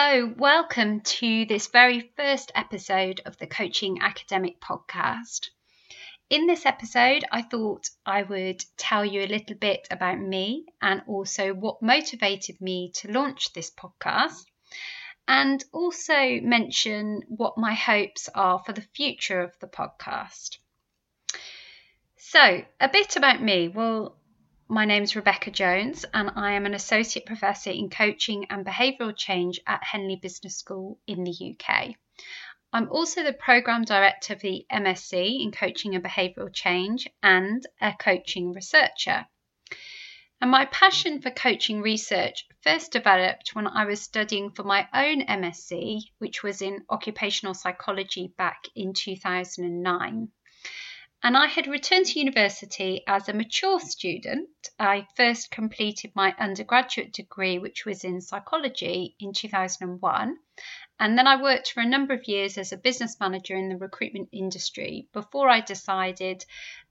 So, welcome to this very first episode of the Coaching Academic Podcast. In this episode, I thought I would tell you a little bit about me and also what motivated me to launch this podcast, and also mention what my hopes are for the future of the podcast. So, a bit about me. Well, my name is Rebecca Jones, and I am an Associate Professor in Coaching and Behavioural Change at Henley Business School in the UK. I'm also the Programme Director of the MSc in Coaching and Behavioural Change and a coaching researcher. And my passion for coaching research first developed when I was studying for my own MSc, which was in occupational psychology back in 2009 and I had returned to university as a mature student. I first completed my undergraduate degree, which was in psychology, in 2001. And then I worked for a number of years as a business manager in the recruitment industry before I decided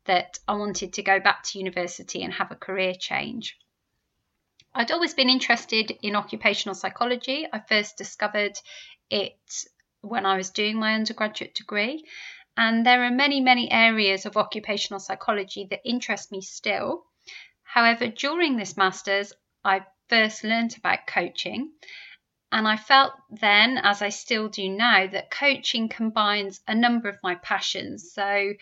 that I wanted to go back to university and have a career change. I'd always been interested in occupational psychology. I first discovered it when I was doing my undergraduate degree. And there are many, many areas of occupational psychology that interest me still. However, during this master's, I first learnt about coaching. And I felt then, as I still do now, that coaching combines a number of my passions. So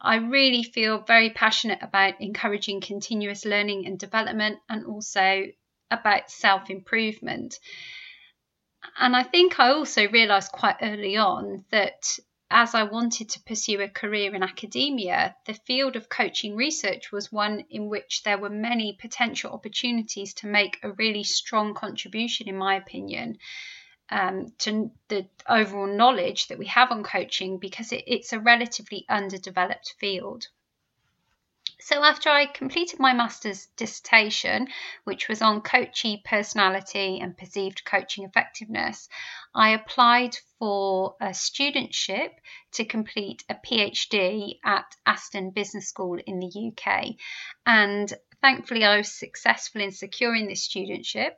I really feel very passionate about encouraging continuous learning and development and also about self improvement. And I think I also realised quite early on that as I wanted to pursue a career in academia, the field of coaching research was one in which there were many potential opportunities to make a really strong contribution, in my opinion, um, to the overall knowledge that we have on coaching because it, it's a relatively underdeveloped field. So, after I completed my master's dissertation, which was on coachee personality and perceived coaching effectiveness, I applied for a studentship to complete a PhD at Aston Business School in the UK. And thankfully, I was successful in securing this studentship.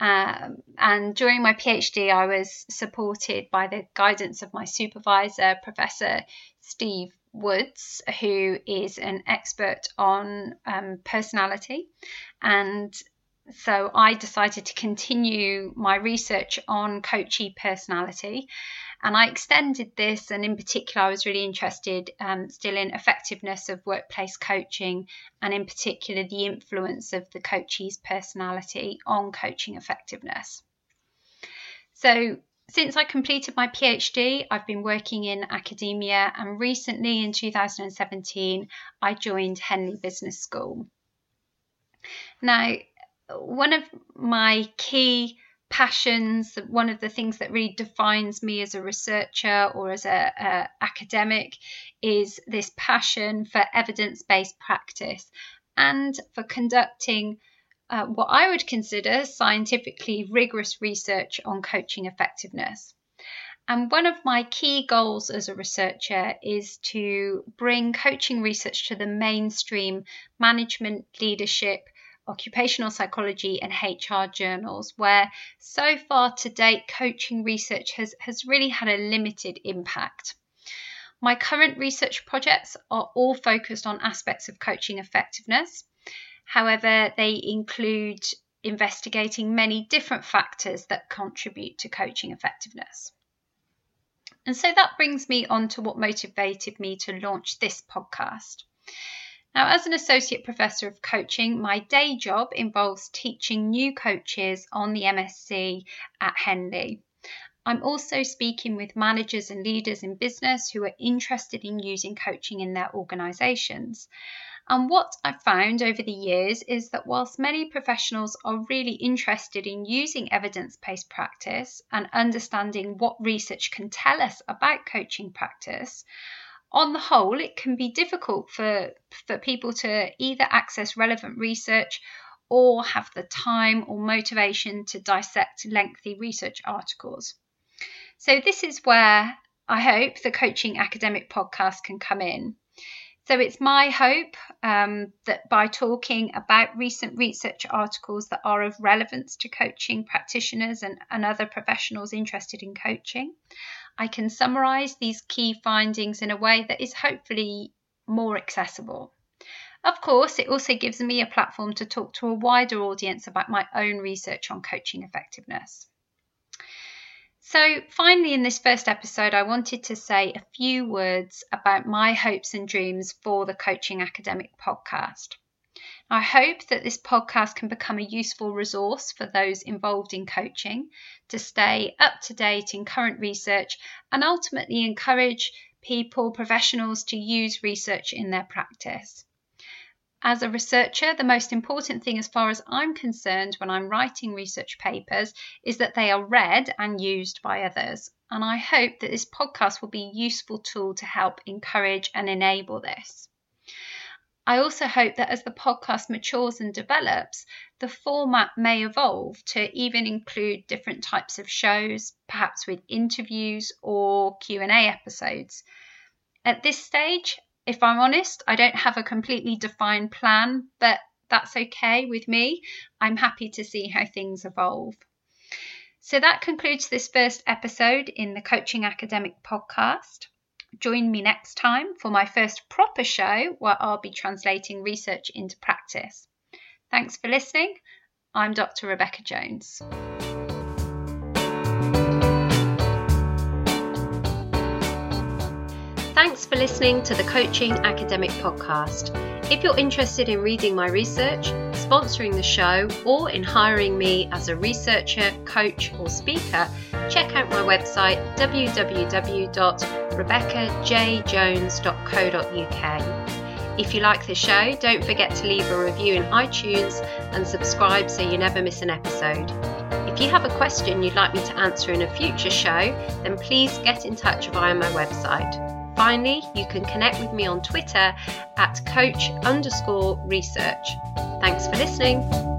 Um, and during my PhD, I was supported by the guidance of my supervisor, Professor Steve Woods, who is an expert on um, personality. And so I decided to continue my research on coachee personality. And I extended this, and in particular, I was really interested um, still in effectiveness of workplace coaching, and in particular, the influence of the coachee's personality on coaching effectiveness. So, since I completed my PhD, I've been working in academia, and recently in 2017, I joined Henley Business School. Now, one of my key passions, one of the things that really defines me as a researcher or as a, academic, is this passion for evidence-based practice and for conducting uh, what I would consider scientifically rigorous research on coaching effectiveness. And one of my key goals as a researcher is to bring coaching research to the mainstream management, leadership, occupational psychology, and HR journals, where so far to date, coaching research has, has really had a limited impact. My current research projects are all focused on aspects of coaching effectiveness. However, they include investigating many different factors that contribute to coaching effectiveness. And so that brings me on to what motivated me to launch this podcast. Now, as an associate professor of coaching, my day job involves teaching new coaches on the MSc at Henley. I'm also speaking with managers and leaders in business who are interested in using coaching in their organisations. And what I've found over the years is that whilst many professionals are really interested in using evidence based practice and understanding what research can tell us about coaching practice, on the whole, it can be difficult for, for people to either access relevant research or have the time or motivation to dissect lengthy research articles. So, this is where I hope the Coaching Academic podcast can come in. So it's my hope um, that by talking about recent research articles that are of relevance to coaching practitioners and, and other professionals interested in coaching, I can summarise these key findings in a way that is hopefully more accessible. Of course, it also gives me a platform to talk to a wider audience about my own research on coaching effectiveness. So, finally, in this first episode, I wanted to say a few words about my hopes and dreams for the Coaching Academic podcast. I hope that this podcast can become a useful resource for those involved in coaching to stay up to date in current research and ultimately encourage people, professionals to use research in their practice. As a researcher, the most important thing, as far as I'm concerned, when I'm writing research papers, is that they are read and used by others. And I hope that this podcast will be a useful tool to help encourage and enable this. I also hope that as the podcast matures and develops, the format may evolve to even include different types of shows, perhaps with interviews or Q&A episodes. At this stage, if I'm honest, I don't have a completely defined plan, but that's okay with me. I'm happy to see how things evolve. So that concludes this first episode in the Coaching Academic podcast. Join me next time for my first proper show where I'll be translating research into practice. Thanks for listening. I'm Dr. Rebecca Jones. Thanks for listening to the Coaching Academic Podcast. If you're interested in reading my research, sponsoring the show, or in hiring me as a researcher, coach, or speaker, check out my website www.rebeccajjones.co.uk. If you like the show, don't forget to leave a review in iTunes and subscribe so you never miss an episode. If you have a question you'd like me to answer in a future show, then please get in touch via my website. Finally, you can connect with me on Twitter at coach underscore research. Thanks for listening.